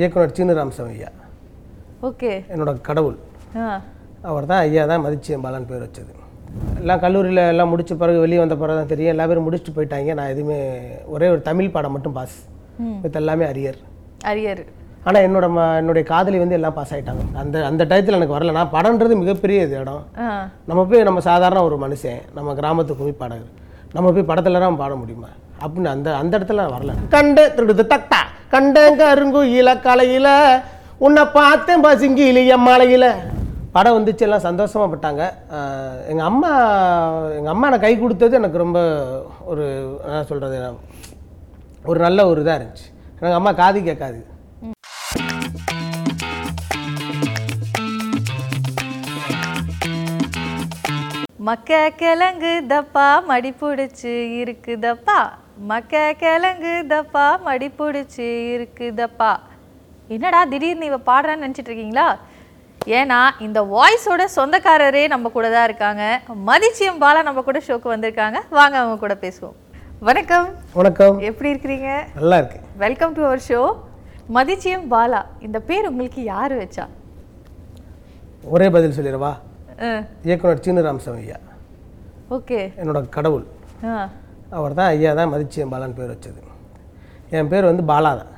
இயக்குனர் சீனராமசாமி ஐயா. ஓகே. என்னோட கடவுள். அவர் தான் ஐயா தான் மதிச்சியம்பாலான்னு பேர் வச்சது. எல்லாம் கல்லூரியில் எல்லாம் முடிச்ச பிறகு வெளியே வந்த பிறகு தான் தெரியும். எல்லா பேரும் முடிச்சுட்டு போயிட்டாங்க. நான் எதுவுமே ஒரே ஒரு தமிழ் பாடம் மட்டும் பாஸ். வித் எல்லாமே அரியர். அரியர். ஆனால் என்னோட என்னுடைய காதலி வந்து எல்லாம் பாஸ் ஆகிட்டாங்க அந்த அந்த டயத்தில் எனக்கு வரல. நான் படம்ன்றது மிகப்பெரிய இது இடம். நம்ம போய் நம்ம சாதாரண ஒரு மனுஷன். நம்ம கிராமத்து கும்மி பாடகர் நம்ம போய் படத்துல தான் பாட முடியுமா? அப்படின்னு அந்த அந்த இடத்துல வரல. கண்டு திருடுது தட்டா. கண்டங்க அருங்குயில கலையில உன்னை பார்த்தேன் பசுங்கிலிய மலையில. படம் வந்துச்சு எல்லாம் சந்தோஷமாக பட்டாங்க. எங்கள் அம்மா எங்கள் அம்மா எனக்கு கை கொடுத்தது எனக்கு ரொம்ப ஒரு என்ன சொல்கிறது ஒரு நல்ல ஒரு இதாக இருந்துச்சு. எனக்கு அம்மா காது கேட்காது. மக்க கிழங்கு தப்பா மடி இருக்குதப்பா. மக்க கிழங்கு தப்பா மடி புடிச்சு இருக்குதப்பா. என்னடா திடீர்னு இவ பாடுறான்னு நினச்சிட்டு இருக்கீங்களா? ஏன்னா இந்த வாய்ஸோட சொந்தக்காரரே நம்ம கூட தான் இருக்காங்க. மதிச்சியம் பாலா நம்ம கூட ஷோக்கு வந்திருக்காங்க. வாங்க அவங்க கூட பேசுவோம். வணக்கம். வணக்கம். எப்படி இருக்கிறீங்க? நல்லா இருக்கு welcome to our show Madhichiyam Bala இந்த பேர் உங்களுக்கு யாரு வச்சா? ஒரே பதில் சொல்லிடவா இயக்குனர் சீனராமசாமி ஐயா ஓகே. என்னோட கடவுள். ஆ. அவர் தான் ஐயா தான் மதிச்சியம் பாலான்னு பேர் வச்சது. என் பேர் வந்து பாலா தான்.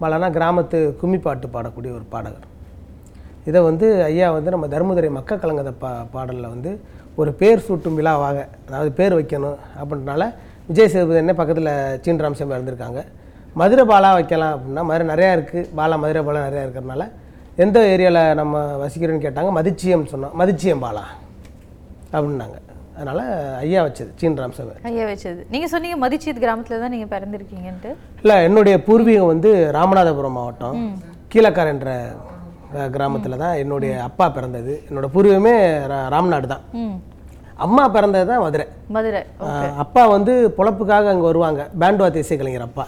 பாலானா கிராமத்து கும்மி பாட்டு பாடக்கூடிய ஒரு பாடகர். இதை வந்து ஐயா வந்து நம்ம தர்மதுரை மக்க கலங்கத பா பாடலில் வந்து ஒரு பேர் சூட்டும் விழாவாக அதாவது பேர் வைக்கணும் அப்படின்றனால விஜய் சேதுபதி என்ன பக்கத்தில் சீன் ராமசாமி இருந்திருக்காங்க மதுரை பாலா வைக்கலாம் அப்படின்னா மதுரை நிறையா இருக்குது பாலா மதுரை பாலா நிறையா இருக்கிறதுனால எந்த ஏரியாவில் நம்ம வசிக்கிறோன்னு கேட்டாங்க மதிச்சியம் சொன்னோம். மதிச்சியம் பாலா அப்படின்னாங்க. அதனால் ஐயா வச்சது சீன் ராமசாமி ஐயா வச்சது. நீங்க சொன்னீங்க மதிச்சியத் கிராமத்துல தான் நீங்க பிறந்திருக்கீங்கன்ட்டு. இல்லை என்னுடைய பூர்வீகம் வந்து ராமநாதபுரம் மாவட்டம். கீழக்கார் என்ற கிராமத்தில் தான் என்னுடைய அப்பா பிறந்தது. என்னோட பூர்வீகமே ராம்நாடு தான். அம்மா பிறந்தது தான் மதுரை. மதுரை அப்பா வந்து பொழப்புக்காக அங்கே வருவாங்க. பேண்ட் வாத்திய இசை கலைஞர் அப்பா.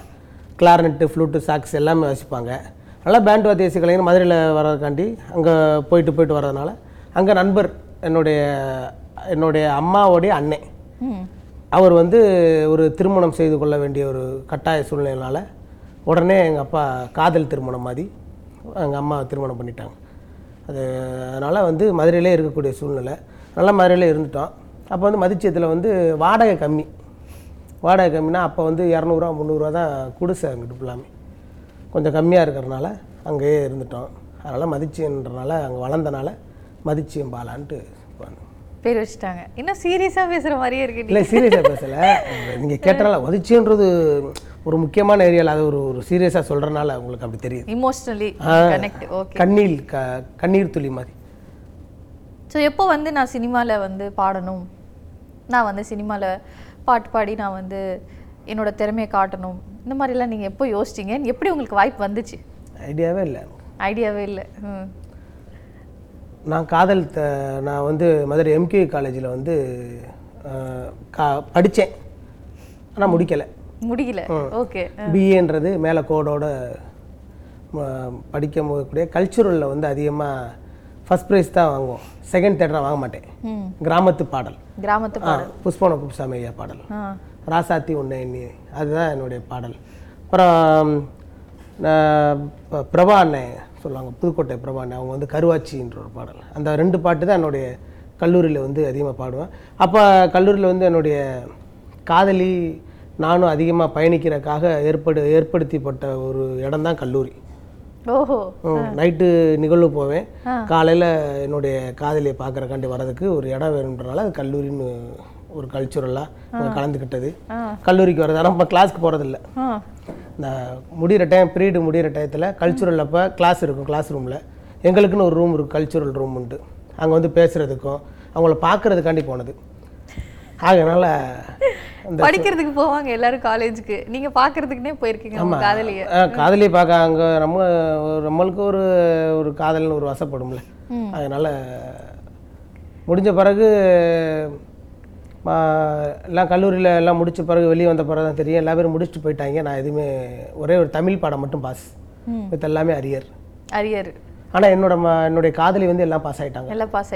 கிளார்னெட்டு ஃப்ளூட்டு சாக்ஸ் எல்லாமே வாசிப்பாங்க நல்லா பேண்ட் வாத்திய இசை கலைஞர் மதுரையில் வர்றதுக்காண்டி அங்கே போயிட்டு போயிட்டு வர்றதுனால அங்கே நண்பர் என்னுடைய என்னுடைய அம்மாவோடைய அண்ணன் அவர் வந்து ஒரு திருமணம் செய்து கொள்ள வேண்டிய ஒரு கட்டாய சூழ்நிலையினால உடனே எங்கள் அப்பா காதல் திருமணம் மாதிரி எங்கள் அம்மா திருமணம் பண்ணிட்டாங்க. அது அதனால் வந்து மதுரையிலே இருக்கக்கூடிய சூழ்நிலை. நல்லா மதுரையிலே இருந்துட்டோம். அப்போ வந்து மதிச்சியத்தில் வந்து வாடகை கம்மி. வாடகை கம்மினா அப்போ வந்து இரநூறுவா முந்நூறுரூவா தான் குடிசை அங்கிட்டு ஃபுல்லாமே. கொஞ்சம் கம்மியாக இருக்கிறனால அங்கேயே இருந்துட்டோம். அதனால் மதிச்சியன்றனால அங்கே வளர்ந்தனால மதிச்சியம் பாலான்ட்டு வந்தோம் பேர் வச்சுட்டாங்க. இன்னும் சீரியஸா பேசுற மாதிரியே இருக்கு இல்லை சீரியஸாக பேசலை. நீங்கள் கேட்டனால மதிச்சின்றது ஒரு முக்கியமான ஏரியாவில் அது ஒரு ஒரு சீரியஸாக சொல்கிறனால உங்களுக்கு அப்படி தெரியுது. இமோஷனலி கனெக்ட் ஓகே கண்ணீர் க கண்ணீர் துளி மாதிரி. ஸோ எப்போ வந்து நான் சினிமாவில் வந்து பாடணும்? நான் வந்து சினிமாவில் பாட்டு பாடி நான் வந்து என்னோட திறமையை காட்டணும். இந்த மாதிரிலாம் நீங்கள் எப்போ யோசிச்சீங்க? எப்படி உங்களுக்கு வாய்ப்பு வந்துச்சு? ஐடியாவே இல்லை. ஐடியாவே இல்லை. ம். நான் காதல் நான் வந்து மதுரை எம்கே காலேஜில் வந்து கா படித்தேன். ஆனால் முடிக்கலை. முடியல ஓகே. பிஏன்றது மேலே கோடோட படிக்கும் போதக்கூடிய கல்ச்சுரலில் வந்து அதிகமாக ஃபஸ்ட் ப்ரைஸ் தான் வாங்குவோம். செகண்ட் தேர்ட் வாங்க மாட்டேன். கிராமத்து பாடல். கிராமத்து ஆ புஷ்பவன குப்புசாமி ஐயா பாடல். ராசாத்தி உன்னை எண்ணி அதுதான் என்னுடைய பாடல். அப்புறம் பிரபா அண்ணன். சொல்லுவாங்க புதுக்கோட்டை பிரபா அண்ணன் அவங்க வந்து கருவாச்சின்ற ஒரு பாடல். அந்த ரெண்டு பாட்டு தான் என்னுடைய கல்லூரியில் வந்து அதிகமாக பாடுவேன். அப்போ கல்லூரியில் வந்து என்னுடைய காதலி நானும் அதிகமாக பயணிக்கிறதுக்காக ஏற்படு ஏற்படுத்திப்பட்ட ஒரு இடம் தான் கல்லூரி. ஓஹோ. நைட்டு நிகழ்வு போவேன். காலையில் என்னுடைய காதலியை பார்க்குறக்காண்டி வர்றதுக்கு ஒரு இடம் வேணுன்றனால அது கல்லூரின்னு ஒரு கல்ச்சுரலாக கலந்துக்கிட்டது. கல்லூரிக்கு வர்றது ஆனால் நம்ம கிளாஸ்க்கு போகிறதில்ல இந்த முடிகிற டைம் பீரியடு முடிகிற டயத்தில் கல்ச்சுரல் அப்போ கிளாஸ் இருக்கும் கிளாஸ் ரூமில் எங்களுக்குன்னு ஒரு ரூம் இருக்கும் கல்ச்சுரல் ரூம் உண்டு. அங்கே வந்து பேசுகிறதுக்கும் அவங்கள பார்க்குறதுக்காண்டி போனது. அதனால் இந்த படிக்கிறதுக்கு போவாங்க எல்லாரும் காலேஜுக்கு நீங்க பாக்குறதுக்குனே போயிருக்கீங்க உங்க காதலிய. காதலியை பார்க்க அங்கே நம்ம ஒரு- நம்மளுக்கு ஒரு ஒரு காதல்னு ஒரு வசப்படும்ல. அதனால் முடிஞ்ச பிறகு எல்லாம் கல்லூரியில் எல்லாம் முடிச்ச பிறகு வெளியே வந்த பிறகு தான் தெரியும். எல்லா பேரும் முடிச்சுட்டு போயிட்டாங்க. நான் எதுவுமே ஒரே ஒரு தமிழ் பாடம் மட்டும் பாஸ் ம். வித் எல்லாமே அரியர். அரியர். ஆனால் என்னோட என்னுடைய காதலி வந்து எல்லாம் பாஸ் ஆயிட்டாங்க. எல்லாம் பாஸ்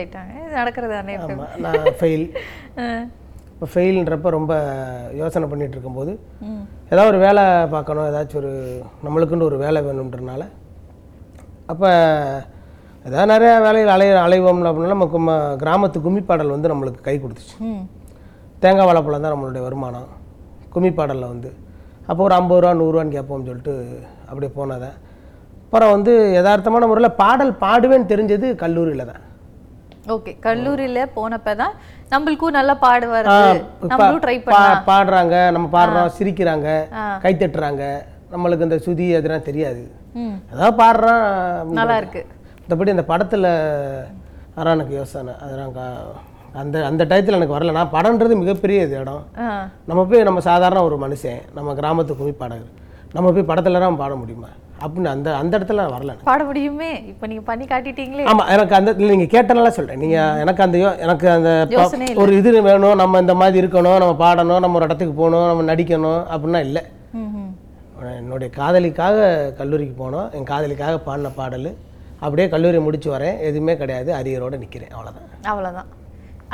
நடக்கிறது தானே ஆமாம் நான் ஃபெயில் இப்போ ஃபெயில்ன்றப்ப ரொம்ப யோசனை பண்ணிட்டு இருக்கும்போது ஏதாவது ஒரு வேலை பார்க்கணும். ஏதாச்சும் ஒரு நம்மளுக்குன்னு ஒரு வேலை வேணுன்றனால. அப்போ ஏதாவது நிறையா வேலைகள் அலைய அலைவோம்ல அப்படின்னா நமக்கு கிராமத்து கும்மிப்பாடல் வந்து நம்மளுக்கு கை கொடுத்துச்சு. தேங்காய் வாழைப்பழம் தான் நம்மளுடைய வருமானம் கும்மிப்பாடலில் வந்து அப்போ ஒரு ஐம்பது ரூபா நூறுரூவான்னு கேட்போம்னு சொல்லிட்டு அப்படியே போனதை அப்புறம் வந்து யதார்த்தமான முறையில் பாடல் பாடுவேன்னு தெரிஞ்சது கல்லூரியில் தான் ஓகே கல்லூரியில போனப்ப தான் நம்மளுக்கும் நல்லா பாடு வருது நம்மளும் ட்ரை பா பண்ணலாம் பாடுறாங்க நம்ம பாடுறோம் சிரிக்கிறாங்க. கை தட்டுறாங்க நம்மளுக்கு இந்த சுதி அதெல்லாம் தெரியாது ம் ஏதாவது பாடுறான் நல்லா இருக்கு மற்றபடி அந்த படத்தில் அதான் எனக்கு யோசனை அதெல்லாம் அந்த அந்த டயத்தில் எனக்கு வரல. நான் படம்ன்றது மிகப்பெரிய இது இடம். நம்ம போய் நம்ம சாதாரண ஒரு மனுஷன் நம்ம கிராமத்து கும்மி பாடகர் நம்ம போய் படத்துலலாம் பாட முடியுமா? அப்படின்னு அந்த அந்த இடத்துல வரல. பாட முடியுமே? இப்போ நீங்க பண்ணி காட்டிட்டீங்களே. ஆமா எனக்கு அந்த இல்லை நீங்கள் கேட்டனால சொல்கிறேன் நீங்கள் எனக்கு அந்த எனக்கு அந்த ஒரு இது வேணும். நம்ம இந்த மாதிரி இருக்கணும். நம்ம பாடணும். நம்ம ஒரு இடத்துக்கு போகணும். நம்ம நடிக்கணும். அப்படின்னா இல்லை. என்னுடைய காதலிக்காக கல்லூரிக்கு போனோம். என் காதலிக்காக பாடின பாடல். அப்படியே கல்லூரி முடிச்சு வரேன். எதுவுமே கிடையாது. அரியரோட நிற்கிறேன் அவ்வளோதான் அவ்வளவுதான்.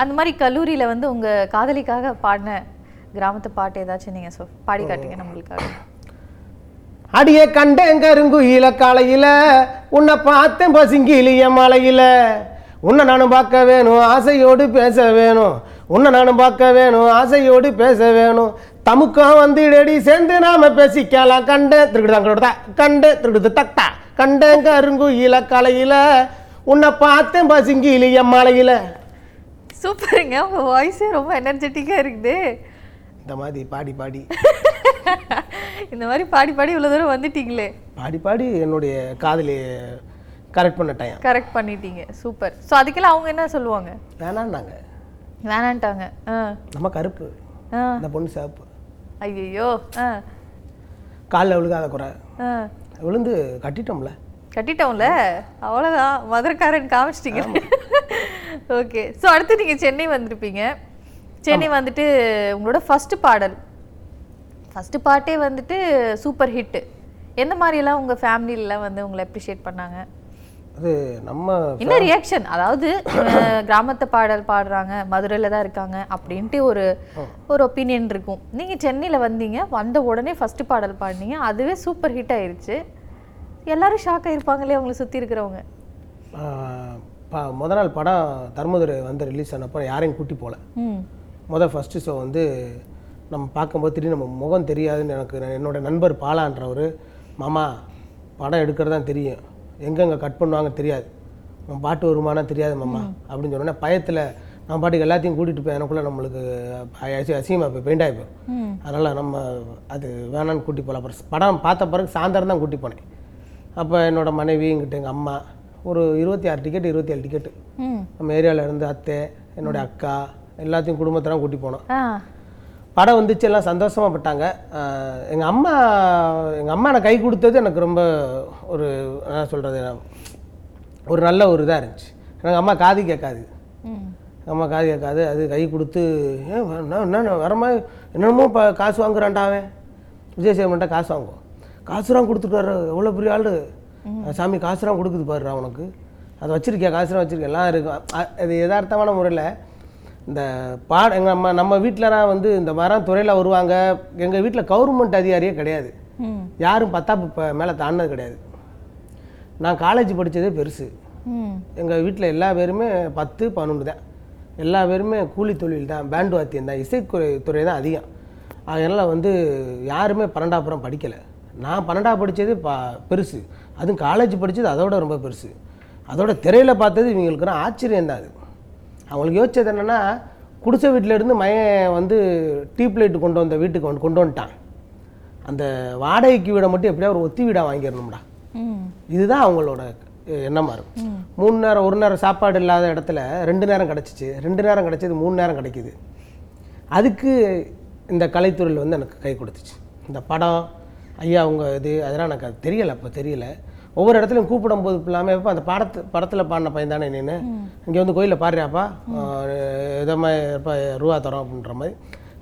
அந்த மாதிரி கல்லூரியில் வந்து உங்கள் காதலிக்காக பாடின கிராமத்து பாட்டு ஏதாச்சும் நீங்கள் சொல் பாடி காட்டுங்க நம்மளுக்காக. அடிய கண்டேன் கருங்குயில காலையில உன்னை பார்த்தேன் பசிங்கிலிய மலையில. உன்னை நானும் பார்க்க வேணும் ஆசையோடு பேச வேணும். உன்னை நானும் பார்க்க வேணும் ஆசையோடு பேச வேணும். தமுக்கம் வந்து இடடி சேர்ந்து நாம பேசிக்கலாம். கண்டேன் திருடுதா கண்டேன் திருடுது தட்டா கண்டேன் கருங்குயில காலையில உன்னை பார்த்தேன் பசிங்கிலிய மலையில. சூப்பருங்க. உங்க வாய்ஸே ரொம்ப எனர்ஜெட்டிக்கா இருக்குது. இந்த மாதிரி பாடி பாடி. இந்த மாதிரி பாடி பாடி இவ்வளவு தூரம் வந்துட்டீங்களே. பாடி பாடி என்னுடைய காதலி கரெக்ட் பண்ண டைம் கரெக்ட் பண்ணிட்டீங்க. சூப்பர். ஸோ அதுக்கெல்லாம் அவங்க என்ன சொல்லுவாங்க? வேணான்னாங்க. வேணான்ட்டாங்க. நம்ம கருப்பு. இந்த பொண்ணு சிவப்பு. ஐயோ காலில் விழுகாத குறை. விழுந்து கட்டிட்டோம்ல. கட்டிட்டோம்ல? அவ்வளோதான் மதுரக்காரன் காமிச்சிட்டீங்க. ஓகே. ஸோ அடுத்து நீங்கள் சென்னை வந்திருப்பீங்க. சென்னை வந்துட்டு உங்களோட ஃபர்ஸ்ட் பாடல். ஃபர்ஸ்ட் பாட்டே வந்துட்டு சூப்பர் ஹிட் எந்த மாதிரியெல்லாம் உங்கள் ஃபேமிலியிலலாம் வந்து உங்களை அப்ரிஷியேட் பண்ணாங்க? அது நம்ம என்ன ரியாக்ஷன் அதாவது கிராமத்து பாடல் பாடுறாங்க மதுரையில் தான் இருக்காங்க அப்படின்ட்டு ஒரு ஒரு ஒப்பீனியன் இருக்கும். நீங்கள் சென்னையில் வந்தீங்க வந்த உடனே ஃபர்ஸ்ட் பாடல் பாடினீங்க அதுவே சூப்பர் ஹிட் ஆயிருச்சு. எல்லாரும் ஷாக் ஆயிருப்பாங்களே உங்களை சுற்றி இருக்கிறவங்க. ப- முத நாள் படம் தர்மதுரை வந்து ரிலீஸ் ஆனப்போ யாரையும் கூட்டி போகல ம். முத ஃபஸ்ட்டு ஷோ வந்து நம்ம பார்க்கும்போது திடீர்னு நம்ம முகம் தெரியாதுன்னு எனக்கு என்னோட நண்பர் பாலான்றவர் மாமா படம் எடுக்கிறது தான் தெரியும். எங்கெங்கே கட் பண்ணுவாங்க தெரியாது. நம்ம பாட்டு வருமானா தெரியாது மாமா. அப்படின்னு சொன்னோன்னே பயத்தில் நான் பாட்டுக்கு எல்லாத்தையும் கூட்டிகிட்டு போய் எனக்குள்ளே நம்மளுக்கு அசி அசிங்கமாக போய் பெயிண்ட் ஆகி போயிடும். அதனால் நம்ம அது வேணான்னு கூட்டி போகல அப்புறம் படம் பார்த்த பிறகு சாயந்தரம் தான் கூட்டி போனேன். அப்போ என்னோட மனைவி இங்கிட்ட எங்கள் அம்மா ஒரு இருபத்தி ஆறு டிக்கெட் இருபத்தி ஏழு டிக்கெட்டு நம்ம ஏரியாவில் இருந்து அத்தை என்னோட அக்கா எல்லாத்தையும் குடும்பத்தெல்லாம் கூட்டி போனோம். படம் வந்துச்சு எல்லாம் சந்தோஷமா பட்டாங்க. எங்கள் அம்மா எங்கள் அம்மா நான் கை கொடுத்தது எனக்கு ரொம்ப ஒரு என்ன சொல்கிறது ஒரு நல்ல ஒரு இதாக இருந்துச்சு. எங்கள் அம்மா காது கேட்காது. அம்மா காது கேட்காது அது கை கொடுத்து என்ன வர மாதிரி என்னென்னமோ இப்போ காசு வாங்குறான்டா அவன். விஜய் சேவன்ட்ட காசு வாங்குவோம். காசுலாம் கொடுத்துட்டாரு எவ்வளோ பெரிய ஆள். சாமி காசுலாம் கொடுக்குது பாருடா உனக்கு. அதை வச்சிருக்கியா காசுலாம் வச்சிருக்கியா? எல்லாம் இருக்கும் அது யதார்த்தமான முறையில் இந்த பாட எங்கள் அம்மா நம்ம வீட்டிலலாம் வந்து இந்த மரம் துறையில் வருவாங்க. எங்கள் வீட்டில் கவர்மெண்ட் அதிகாரியே கிடையாது. யாரும் பத்தாப்பு இப்போ மேலே தாண்டினது கிடையாது. நான் காலேஜ் படித்ததே பெருசு. எங்கள் வீட்டில் எல்லா பேருமே பத்து பன்னெண்டு தான். எல்லா பேருமே கூலி தொழில் தான் பேண்டு வாத்தியம் தான் இசைத்துறை துறை தான் அதிகம். அதனால் வந்து யாருமே பன்னெண்டாப்புறம் படிக்கலை. நான் பன்னெண்டாவது படித்தது பா பெருசு. அதுவும் காலேஜ் படித்தது அதோட ரொம்ப பெருசு. அதோட திரையில் பார்த்தது இவங்களுக்கு ஆச்சரியம் தான் அது. அவங்களுக்கு யோசிச்சது என்னென்னா குடிசை வீட்டில் இருந்து மயன் வந்து டியூப் லைட் கொண்டு வந்த வீட்டுக்கு வந்து கொண்டு வந்துட்டான். அந்த வாடகைக்கு வீடை மட்டும் எப்படியா ஒரு ஒத்தி வீடாக வாங்கிடணும்டா. இதுதான் அவங்களோட அஹ், எண்ணமா இருக்கும். மூணு நேரம் ஒரு நேரம் சாப்பாடு இல்லாத இடத்துல ரெண்டு நேரம் கிடச்சிச்சு. ரெண்டு நேரம் கிடைச்சது மூணு நேரம் கிடைக்குது. அதுக்கு இந்த கலைத்துறையில் வந்து எனக்கு கை கொடுத்துச்சு. இந்த படம் ஐயா அவங்க இது அதெல்லாம் எனக்கு அது தெரியலை அப்போ தெரியல. ஒவ்வொரு இடத்துலையும் கூப்பிடும் போது இல்லாமல் இப்போ அந்த படத்து படத்தில் பாடின பையன் தானே நின்று இங்கே வந்து கோயிலில் பாடுறியாப்பா? இதை மாதிரி ரூபா தரோம் அப்படின்ற மாதிரி.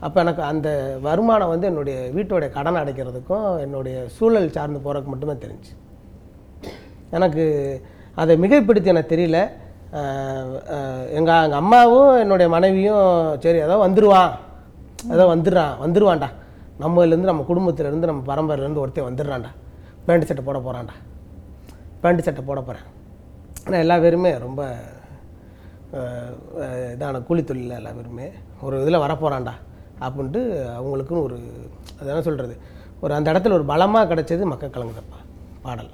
அப்போ எனக்கு அந்த வருமானம் வந்து என்னுடைய வீட்டோடைய கடன் அடைக்கிறதுக்கும் என்னுடைய சூழல் சார்ந்து போகிறதுக்கு மட்டுமே தெரிஞ்சு. எனக்கு அதை மிகைப்படுத்தி எனக்கு தெரியல. எங்கள் எங்கள் அம்மாவும் என்னுடைய மனைவியும் சரி ஏதோ வந்துடுவான் ஏதோ வந்துடுறான் வந்துடுவான்டா நம்மலேருந்து நம்ம குடும்பத்திலேருந்து நம்ம பரம்பரையிலேருந்து ஒருத்தன் வந்துடுறான்டா. பேண்ட் சட்டை போட போகிறான்டா பேண்ட் சட்டை போட போகிறேன் ஆனால் எல்லா பேருமே ரொம்ப இதான கூலி தொழிலில் எல்லா பேருமே ஒரு இதில் வரப்போகிறான்டா அப்படின்ட்டு அவங்களுக்குன்னு ஒரு அது என்ன சொல்கிறது ஒரு அந்த இடத்துல ஒரு பலமாக கிடச்சது மக்கள் கலங்குதப்பா பாடல்.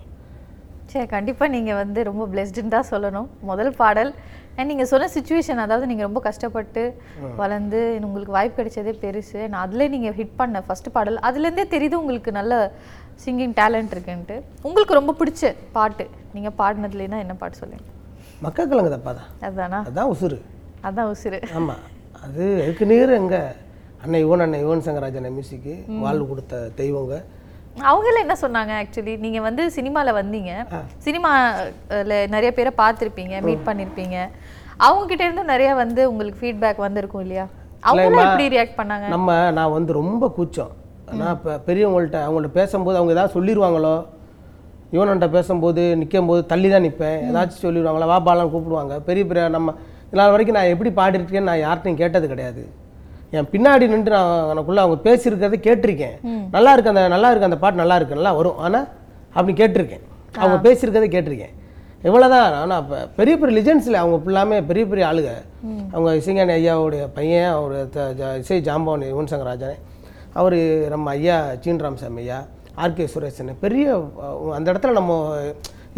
சரி கண்டிப்பாக நீங்கள் வந்து ரொம்ப பிளெஸ்டுன்னு தான் சொல்லணும். முதல் பாடல். அண்ட் நீங்கள் சொன்ன சுச்சுவேஷன் அதாவது நீங்கள் ரொம்ப கஷ்டப்பட்டு வளர்ந்து உங்களுக்கு வாய்ப்பு கிடைச்சதே பெருசு. நான் அதில் நீங்கள் ஹிட் பண்ண ஃபர்ஸ்ட் பாடல். அதுலேருந்தே தெரியுது உங்களுக்கு நல்ல சிங்கிங் டேலண்ட் இருக்குன்ட்டு. உங்களுக்கு ரொம்ப பிடிச்ச பாட்டு. நீங்கள் பாடினதுலேனா என்ன பாட்டு சொல்லுங்க? மக்கள் கலங்குதப்பா தான். அதுதானா அதுதான் உசுறு. அதான் உசிறு. ஆமாம் அது அதுக்கு நேர் எங்க? அன்னை யுவன் அன்னை யுவன் சங்கராஜன் மியூசிக்கு வாழ்வு கொடுத்த தெய்வங்க. அவங்கள என்ன சொன்னாங்க ஆக்சுவலி நீங்கள் வந்து சினிமாவில் வந்தீங்க. சினிமாவில் நிறைய பேரை பார்த்துருப்பீங்க மீட் பண்ணியிருப்பீங்க அவங்க கிட்ட இருந்து நிறைய வந்து உங்களுக்கு ஃபீட்பேக் வந்திருக்கும் இல்லையா? அவங்களாம் எப்படி ரியாக்ட் பண்ணாங்க? நம்ம நான் வந்து ரொம்ப கூச்சம். நான் இப்போ பெரியவங்கள்ட்ட அவங்கள்ட்ட பேசும்போது அவங்க ஏதாவது சொல்லிடுவாங்களோ யுவன்கிட்ட பேசும்போது நிற்கும்போது தள்ளி தான் நிற்பேன் ஏதாச்சும் சொல்லிடுவாங்களா வா பாலாம் கூப்பிடுவாங்க. பெரிய பெரிய நம்ம இதனால் வரைக்கும் நான் எப்படி பாடிருக்கேன்னு நான் யார்ட்டையும் கேட்டது கிடையாது. என் பின்னாடி நின்று நான் எனக்குள்ள அவங்க பேசியிருக்கிறத கேட்டிருக்கேன். நல்லா இருக்கு அந்த நல்லா இருக்கு அந்த பாட்டு நல்லா இருக்கு நல்லா வரும். ஆனால் அப்படி கேட்டிருக்கேன். அவங்க பேசியிருக்கிறத கேட்டிருக்கேன். இவ்வளோதான் ஆனால் இப்போ பெரிய பெரிய லிஜெண்ட்ஸில் அவங்க ஃபுல்லாமே பெரிய பெரிய ஆளுங்க. அவங்க இசைஞானி ஐயாவுடைய பையன் அவர் இசை ஜாம்பவன் யுவன் சங்கர் ராஜன். அவர் நம்ம ஐயா சீன்ராம் சாமி ஐயா ஆர்கே சுரேசன் பெரிய அந்த இடத்துல நம்ம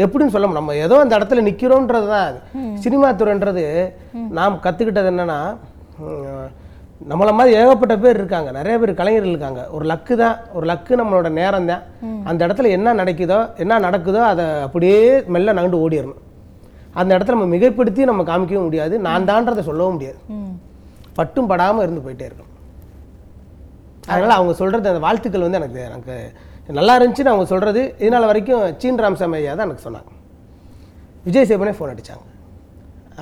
எப்படின்னு சொல்ல. நம்ம ஏதோ அந்த இடத்துல நிற்கிறோன்றது தான் சினிமா துறைன்றது நாம் கற்றுக்கிட்டது என்னென்னா நம்மளை மாதிரி ஏகப்பட்ட பேர் இருக்காங்க. நிறைய பேர் கலைஞர்கள் இருக்காங்க. ஒரு லக்கு தான். ஒரு லக்கு நம்மளோட நேரம் தான். அந்த இடத்துல என்ன நடக்குதோ என்ன நடக்குதோ அதை அப்படியே மெல்ல நகண்டு ஓடிடணும். அந்த இடத்துல நம்ம மிகைப்படுத்தி நம்ம காமிக்கவும் முடியாது. நான் தான்றதை சொல்லவும் முடியாது. பட்டும் படாமல் இருந்து போயிட்டே இருக்கணும். அதனால் அவங்க சொல்கிறது அந்த வாழ்த்துக்கள் வந்து எனக்கு எனக்கு நல்லா இருந்துச்சுன்னு அவங்க சொல்கிறது இதனால் வரைக்கும் சீன் ராமசாமி ஐயா தான் எனக்கு சொன்னாங்க. விஜய் சேபனே ஃபோன் அடித்தாங்க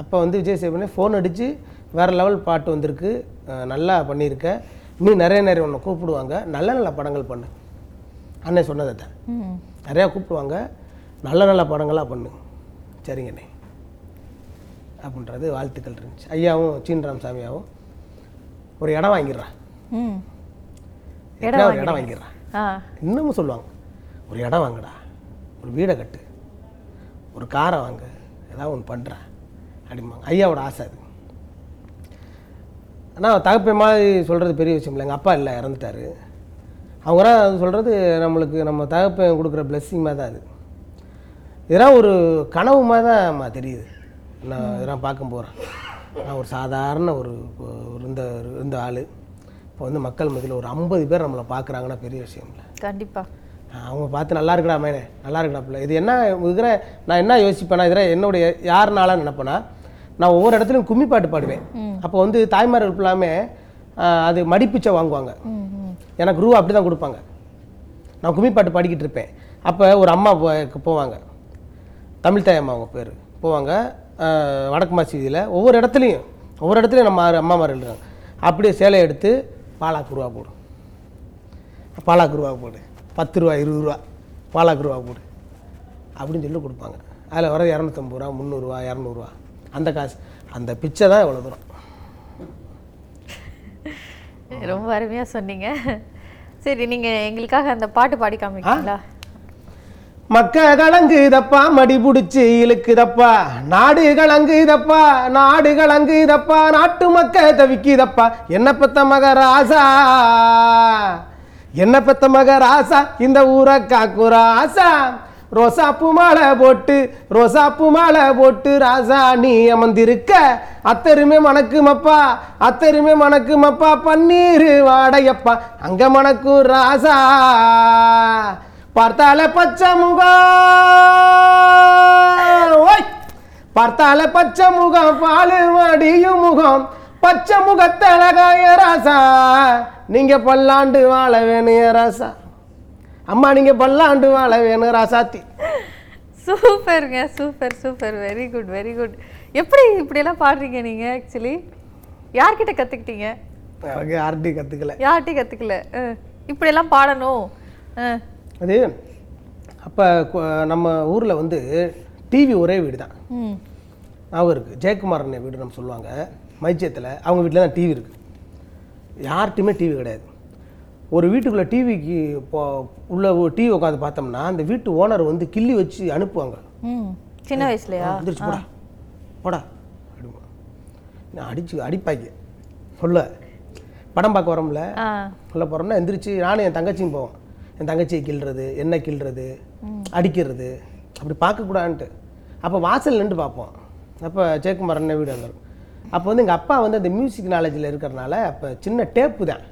அப்போ வந்து விஜய் சேபனே ஃபோன் அடித்து வேறு லெவல் பாட்டு வந்திருக்கு. நல்லா பண்ணியிருக்க. இன்னும் நிறைய நிறைய உன்னை கூப்பிடுவாங்க. நல்ல நல்ல படங்கள் பண்ணு. அண்ணன் சொன்னதை தான் நிறையா கூப்பிடுவாங்க. நல்ல நல்ல படங்களாக பண்ணு. சரிங்கண்ணே அப்படின்றது வாழ்த்துக்கள் இருந்துச்சு. ஐயாவும் சீன்ராம் சாமியாவும் ஒரு இடம் வாங்கிடுறான் ம். எப்படியா ஒரு இடம் வாங்கிடுறான் இன்னமும் சொல்லுவாங்க. ஒரு இடம் வாங்குடா. ஒரு வீடை கட்டு. ஒரு காரை வாங்கு. ஏதாவது ஒன்று பண்ணுறேன் அப்படிம்பாங்க. ஐயாவோட ஆசை அது. ஆனால் தகப்பை மாதிரி சொல்கிறது பெரிய விஷயம் இல்லை எங்கள் அப்பா இல்லை இறந்துட்டாரு. அவங்களாம் அது சொல்கிறது நம்மளுக்கு நம்ம தகப்பன் கொடுக்குற blessing மாதிரி தான் அது. இதெல்லாம் ஒரு கனவு மாதிரி தான் தெரியுது. நான் இதெல்லாம் பார்க்க போகிறேன் நான் ஒரு சாதாரண ஒரு இந்த இந்த ஆள். இப்போ வந்து மக்கள் மத்தியில் ஒரு ஐம்பது பேர் நம்மளை பார்க்குறாங்கன்னா பெரிய விஷயம் இல்லை. கண்டிப்பா. அவங்க பார்த்து நல்லா இருக்குடா மேனே நல்லா இருக்குடா பிள்ளை. இது என்ன இதில் நான் என்ன யோசிப்பேனா இதில் என்னுடைய யாருனால நினைப்பேனா நான் ஒவ்வொரு இடத்துலையும் கும்மி பாட்டு பாடுவேன் அப்போ வந்து தாய்மார்கள் ஃபுல்லாமே அது மடிப்பிச்சை வாங்குவாங்க. எனக்கு ரூ அப்படி தான் கொடுப்பாங்க. நான் கும்மி பாட்டு பாடிக்கிட்டு இருப்பேன். அப்போ ஒரு அம்மா போவாங்க. தமிழ் தாய் அம்மா அவங்க பேர். போவாங்க. வடக்கு மாசிதியில் ஒவ்வொரு இடத்துலையும் ஒவ்வொரு இடத்துலையும் நம்ம ஆறு அம்மாமார்கள் இருக்காங்க. அப்படியே சேலை எடுத்து பாலாக்கு ரூபா போடு. பாலாக்கு ரூபா போடு. பத்து ரூபா இருபது ரூபா பாலாக்கு ரூபா போடு. அப்படின்னு சொல்லி கொடுப்பாங்க. அதில் வர இரநூத்தம்பது ரூபா முந்நூறுரூவா இரநூறுவா அந்த காசு. அந்த பிச்சை தான் இவ்வளோ தூரம். ரொம்ப அருமையா சொன்னீங்க. சரி நீங்க எங்களுக்காக அந்த பாட்டு பாடி காமிக்கிறீங்களா மக்க கலங்குதப்பா மடி புடிச்சு இழுக்குதப்பா. நாடு கலங்குதப்பா நாடு கலங்குதப்பா. நாட்டு மக்க தவிக்குதப்பா. என்ன பெத்த மக ராசா என்ன பெத்த மக ராசா இந்த ஊரை காக்கு ராசா ரோசாப்பு மாலை போட்டு ரோசாப்பு மாலை போட்டு ராசா நீ அமர்ந்திருக்க. அத்தருமே மணக்குமப்பா அத்தருமே மணக்குமப்பா பன்னீர் வாடையப்பா. அங்க மணக்கும் ராசா. பார்த்தால பச்சை முகம். ஓய்! பார்த்தால பச்சை முகம் பாலு மடியும் முகம். பச்சை முகத்தழகாய ராசா. நீங்க பல்லாண்டு வாழ வேணும் ராசா. அம்மா நீங்க பல்லாண்டு வாழ வேணும் ராசாத்தி. சூப்பருங்க super super. Very good very good எப்படி இப்படியெல்லாம் பாடுறீங்க நீங்க ஆக்சுவலி யார்கிட்ட கத்துக்கிட்டீங்க? ஆர்டி கத்துக்கல. யார்கிட்டயும் கத்துக்கல. இப்படியெல்லாம் பாடணும். அது அப்போ நம்ம ஊரில் வந்து டிவி ஒரே வீடு தான் ஞாபகம் இருக்குது ஜெயக்குமார் அண்ணன் வீடு நம்ம சொல்லுவாங்க. மைச்சியத்தில் அவங்க வீட்டில் தான் டிவி இருக்குது யார்கிட்டையுமே டிவி கிடையாது. ஒரு வீட்டுக்குள்ளே டிவிக்கு இப்போ உள்ள டிவி உட்காந்து பார்த்தோம்னா அந்த வீட்டு ஓனர் வந்து கிள்ளி வச்சு அனுப்புவாங்க. சின்ன வயசுலயா? வந்துருச்சு போடா. போடா. நான் அடிச்சு அடிப்பாங்க. சொல்ல. படம் பார்க்க வரோம்ல. சொல்ல போகிறோம்னா எந்திரிச்சு நானும் என் தங்கச்சியும் போவோம். என் தங்கச்சியை கிள்றது என்ன கிள்றது அடிக்கிறது அப்படி பார்க்கக்கூடாதுன்ட்டு. அப்போ வாசல் நின்று பார்ப்போம். அப்போ ஜெயக்குமார் அண்ணன் வீடு அங்கே அப்போ வந்து எங்கள் அப்பா வந்து அந்த மியூசிக் நாலேஜில் இருக்கிறனால அப்போ சின்ன டேப்பு தான்.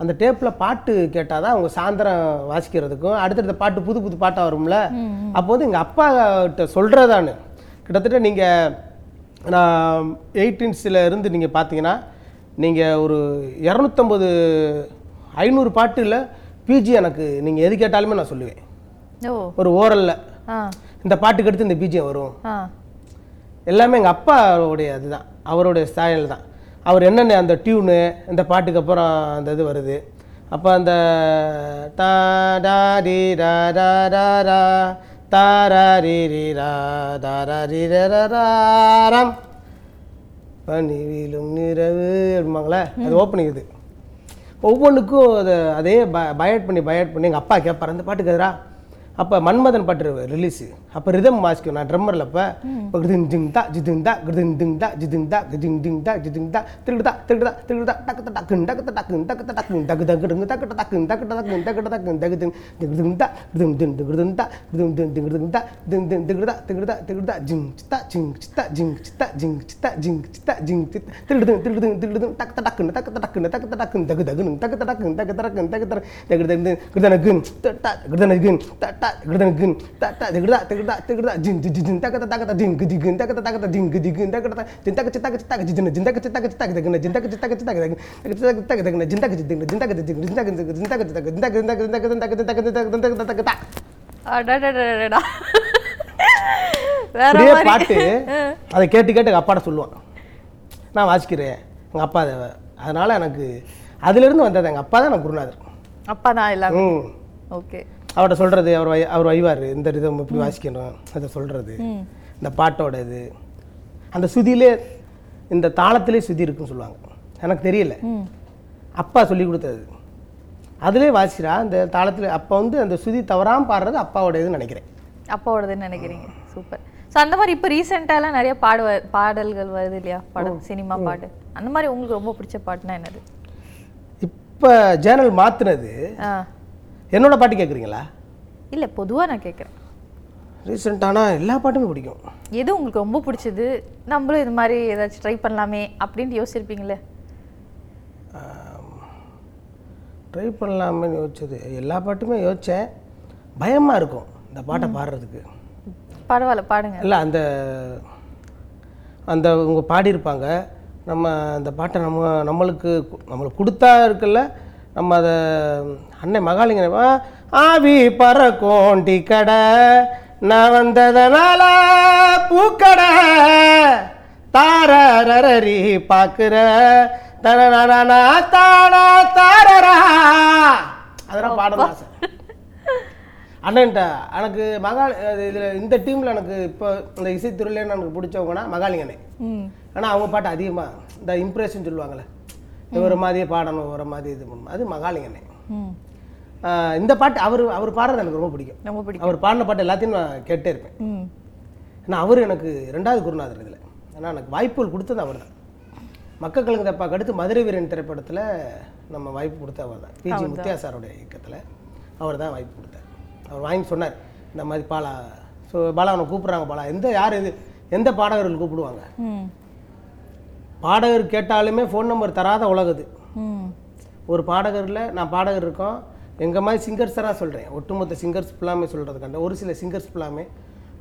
அந்த டேப்பில் பாட்டு கேட்டால் தான் அவங்க சாயந்தரம் வாசிக்கிறதுக்கும் அடுத்தடுத்த பாட்டு புது புது பாட்டாக வரும்ல? அப்போ வந்து எங்கள் அப்பா கிட்ட சொல்கிறதானு கிட்டத்தட்ட நீங்கள் நான் எயிட்டீன்ஸில் இருந்து நீங்கள் பார்த்தீங்கன்னா நீங்கள் ஒரு இரநூத்தம்பது ஐநூறு பாட்டுல பிஜி எனக்கு நீங்கள் எது கேட்டாலுமே நான் சொல்லுவேன். ஒரு ஓரலில். இந்த பாட்டுக்கு அடுத்து இந்த பிஜிஎம் வரும். எல்லாமே எங்கள் அப்பாவுடைய அதுதான் அவருடைய ஸ்டைல் தான். அவர் என்னென்ன அந்த டியூனு இந்த பாட்டுக்கு அப்புறம் அந்த இது வருது. அப்போ அந்த டா டா டி ரா தாரா ரி ரி ரா தாரா ரி ர ர ரா ராம். பனி வீழும் நிறவு அப்படிம்பாங்களே? அது ஓப்பனிங் இது. ஒவ்வொன்றுக்கும் அதை அதே ப பயட் பண்ணி பயட் பண்ணி எங்கள் அப்பா கேட்பார் அந்த பாட்டுக்கு எதிரா? அப்போ மன்மதன் பாட்டு ரிலீஸு அப்போ ரிதம் வாசிக்கும் நான் ட்ரம்மரில் அப்போ இப்போ கிருதிங் டிங் தா ஜிதிங் தா கிருதிங் டிங் தா ஜிதிங் தா கிருதிங் டிங் தா ஜிதிங் தா திருடுதா திருடுதா திருடுதா டக்கு டக்குன் டக்கு டக்குன் டக்கு டக்குன் டக்கு டக்கு டக்கு டக்குன் டக்கு டக்குன் டக்கு டக்குன் டக்கு டிங் கிருதிங் தா கிருதிங் டிங் கிருதிங் தா கிருதிங் டிங் கிருதிங் தா டிங் டிங் திருடுதா திருடுதா திருடுதா ஜிங் சித்தா ஜிங் சித்தா ஜிங் சித்தா ஜிங் சித்தா ஜிங் சித்தா ஜிங் சித்தா திருடுதும் திருடுதும் திருடுதும் டக்கு டக்குன்னு டக்கு டக்குன்னு டக்கு டக்குன்னு டக்கு டக்குன்னு டக்கு டக்குன்னு டக்கு டக்குன்னு டக்கு டக்கு டக்கு டக்கு வேற மாதிரி பாட்டு அதை கேட்டு கேட்டு எங்கள் அப்பாட்ட சொல்லுவான் நான் வாசிக்கிறேன் எங்கள் அப்பா அதை அதனால் எனக்கு அதிலிருந்து வந்தது எங்கள் அப்பா தான் எனக்கு குருநாதர் அப்பா தான் எல்லாமே ஓகே அவர்கிட்ட சொல்கிறது அவர் அவர் வைவார் இந்த ரிதம் இப்படி வாசிக்கணும் அதை சொல்கிறது இந்த பாட்டோட இது. அந்த சுதியிலே இந்த தாளத்திலே சுதி இருக்குன்னு சொல்லுவாங்க. எனக்கு தெரியல. அப்பா சொல்லி கொடுத்தது. அதிலே வாசிக்கிறா அந்த தாளத்தில் அப்போ வந்து அந்த சுதி தவறாமல் பாடுறது அப்பாவோட இதுன்னு நினைக்கிறேன். அப்பாவோடதுன்னு நினைக்கிறீங்க. சூப்பர். ஸோ அந்த மாதிரி இப்போ ரீசெண்டாலாம் நிறைய பாடு பாடல்கள் வருது இல்லையா? படம் சினிமா பாட்டு. அந்த மாதிரி உங்களுக்கு ரொம்ப பிடிச்ச பாட்டுனா என்னது? இப்போ சேனல் மாற்றினது என்னோட பாட்டு கேட்குறீங்களா இல்லை பொதுவாக நான் கேட்குறேன் ரீசெண்டானா எல்லா பாட்டுமே பிடிக்கும். எது உங்களுக்கு ரொம்ப பிடிச்சது? நம்மளும் இது மாதிரி ஏதாச்சும் ட்ரை பண்ணலாமே அப்படின்ட்டு யோசிச்சிருப்பீங்களே? ட்ரை பண்ணலாமேன்னு யோசிச்சது. எல்லா பாட்டுமே யோசித்தேன் பயமாக இருக்கும் இந்த பாட்டை பாடுறதுக்கு. பரவாயில்ல பாடுங்க. இல்லை அந்த அந்த இவங்க பாடியிருப்பாங்க. நம்ம அந்த பாட்டை நம்ம நம்மளுக்கு நம்மளுக்கு கொடுத்தா இருக்குல்ல நம்ம அதை அன்னை மகாலிங்க ஆவி பறக்கும் டீ கடை நான் வந்ததனால பூக்கடை தாரரரி பார்க்குற தனனா தானா தாரரா. அதெல்லாம் பாடணும் ஆசை. அண்ணன்ட்ட எனக்கு மகால் இதில் இந்த டீமில் எனக்கு இப்போ இந்த இசைத்துறையில எனக்கு பிடிச்சவங்கன்னா மகாலிங்கனே. ஆனால் அவங்க பாட்டு அதிகமாக இந்த இம்ப்ரெஷன் சொல்லுவாங்கள்ல ஒரு மாதிரியே பாடணும் ஒரு மாதிரி இது பண்ணணும். அது மகாலிங்கனே. ம். ஆஹ் இந்த பாட்டு அவர் அவர் பாடுறது எனக்கு ரொம்ப பிடிக்கும். ரொம்ப பிடிக்கும். அவர் பாடின பாட்டு எல்லாத்தையும் நான் கேட்டே இருப்பேன். ஏன்னா அவர் எனக்கு ரெண்டாவது குருநாதர் இதில். ஏன்னா எனக்கு வாய்ப்புகள் கொடுத்தது அவர் தான் மக்கள் கலங்க தப்பாக்கு அடுத்து மதுரை வீரன் திரைப்படத்தில் நம்ம வாய்ப்பு கொடுத்த அவர் தான் பிஜி முத்தியா சாரோடைய இயக்கத்தில் அவர் தான் வாய்ப்பு கொடுத்தார். அவர் வாங்கி சொன்னார் இந்த மாதிரி பாலா ஸோ பாலா அவனை கூப்பிட்றாங்க பாலா. எந்த யார் இது எந்த பாடகர்கள் கூப்பிடுவாங்க? பாடகர் கேட்டாலுமே ஃபோன் நம்பர் தராத உலகுது. ஒரு பாடகரில் நான் பாடகர் இருக்கோம். எங்கள் மாதிரி சிங்கர்ஸராக சொல்கிறேன் ஒட்டுமொத்த சிங்கர்ஸ் ஃபுல்லாமே சொல்கிறதுக்காண்ட ஒரு சில சிங்கர்ஸ் ஃபுல்லாமே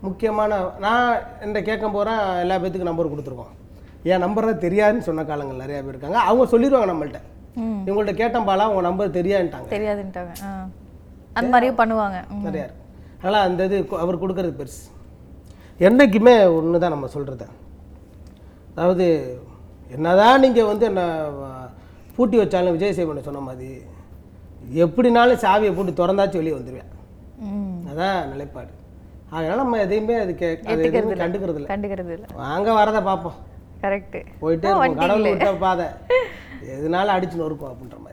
முக்கியமான நான் இந்த கேட்க போகிறேன் எல்லா பேத்துக்கும் நம்பர் கொடுத்துருக்கோம். என் நம்பர் தான் தெரியாதுன்னு சொன்ன காலங்கள் நிறையா பேர் இருக்காங்க. அவங்க சொல்லிடுவாங்க நம்மள்ட்ட. ம். இவங்கள்ட்ட கேட்டேன் பாலா உங்கள் நம்பர் தெரியாதுன்ட்டாங்க. தெரியாதுன்ட்டாங்க. அந்த மாதிரியும் பண்ணுவாங்க. நிறையா இருக்கு. அதனால் அந்த இது அவர் கொடுக்கறது பெருசு. என்றைக்குமே ஒன்று தான் நம்ம சொல்கிறது அதாவது என்னதான் நீங்கள் வந்து என்ன பூட்டி வச்சாலும் விஜய் சேவனை சொன்ன மாதிரி எப்படினாலும் சாவியை போட்டு திறந்தாச்சும் வெளியே வந்துடுவேன் அதான் நிலைப்பாடு. அதனால நம்ம எதையுமே அது கே கண்டுக்கிறது இல்லை. கண்டுக்கிறது இல்லை. வாங்க வரதை பார்ப்போம். கரெக்டு போயிட்டே கடவுள் விட்ட பாதை. எதனால அடிச்சு நொறுக்கும் அப்படின்ற மாதிரி.